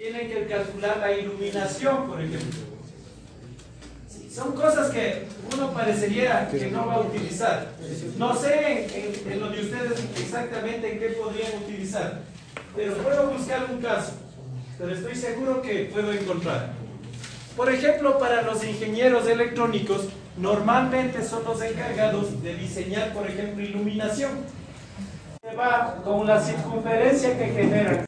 tienen que calcular la iluminación, por ejemplo. Son cosas que uno parecería que no va a utilizar. No sé en, en lo de ustedes exactamente en qué podrían utilizar, pero puedo buscar un caso, pero estoy seguro que puedo encontrar. Por ejemplo, para los ingenieros electrónicos, normalmente son los encargados de diseñar, por ejemplo, iluminación. Se va con la circunferencia que genera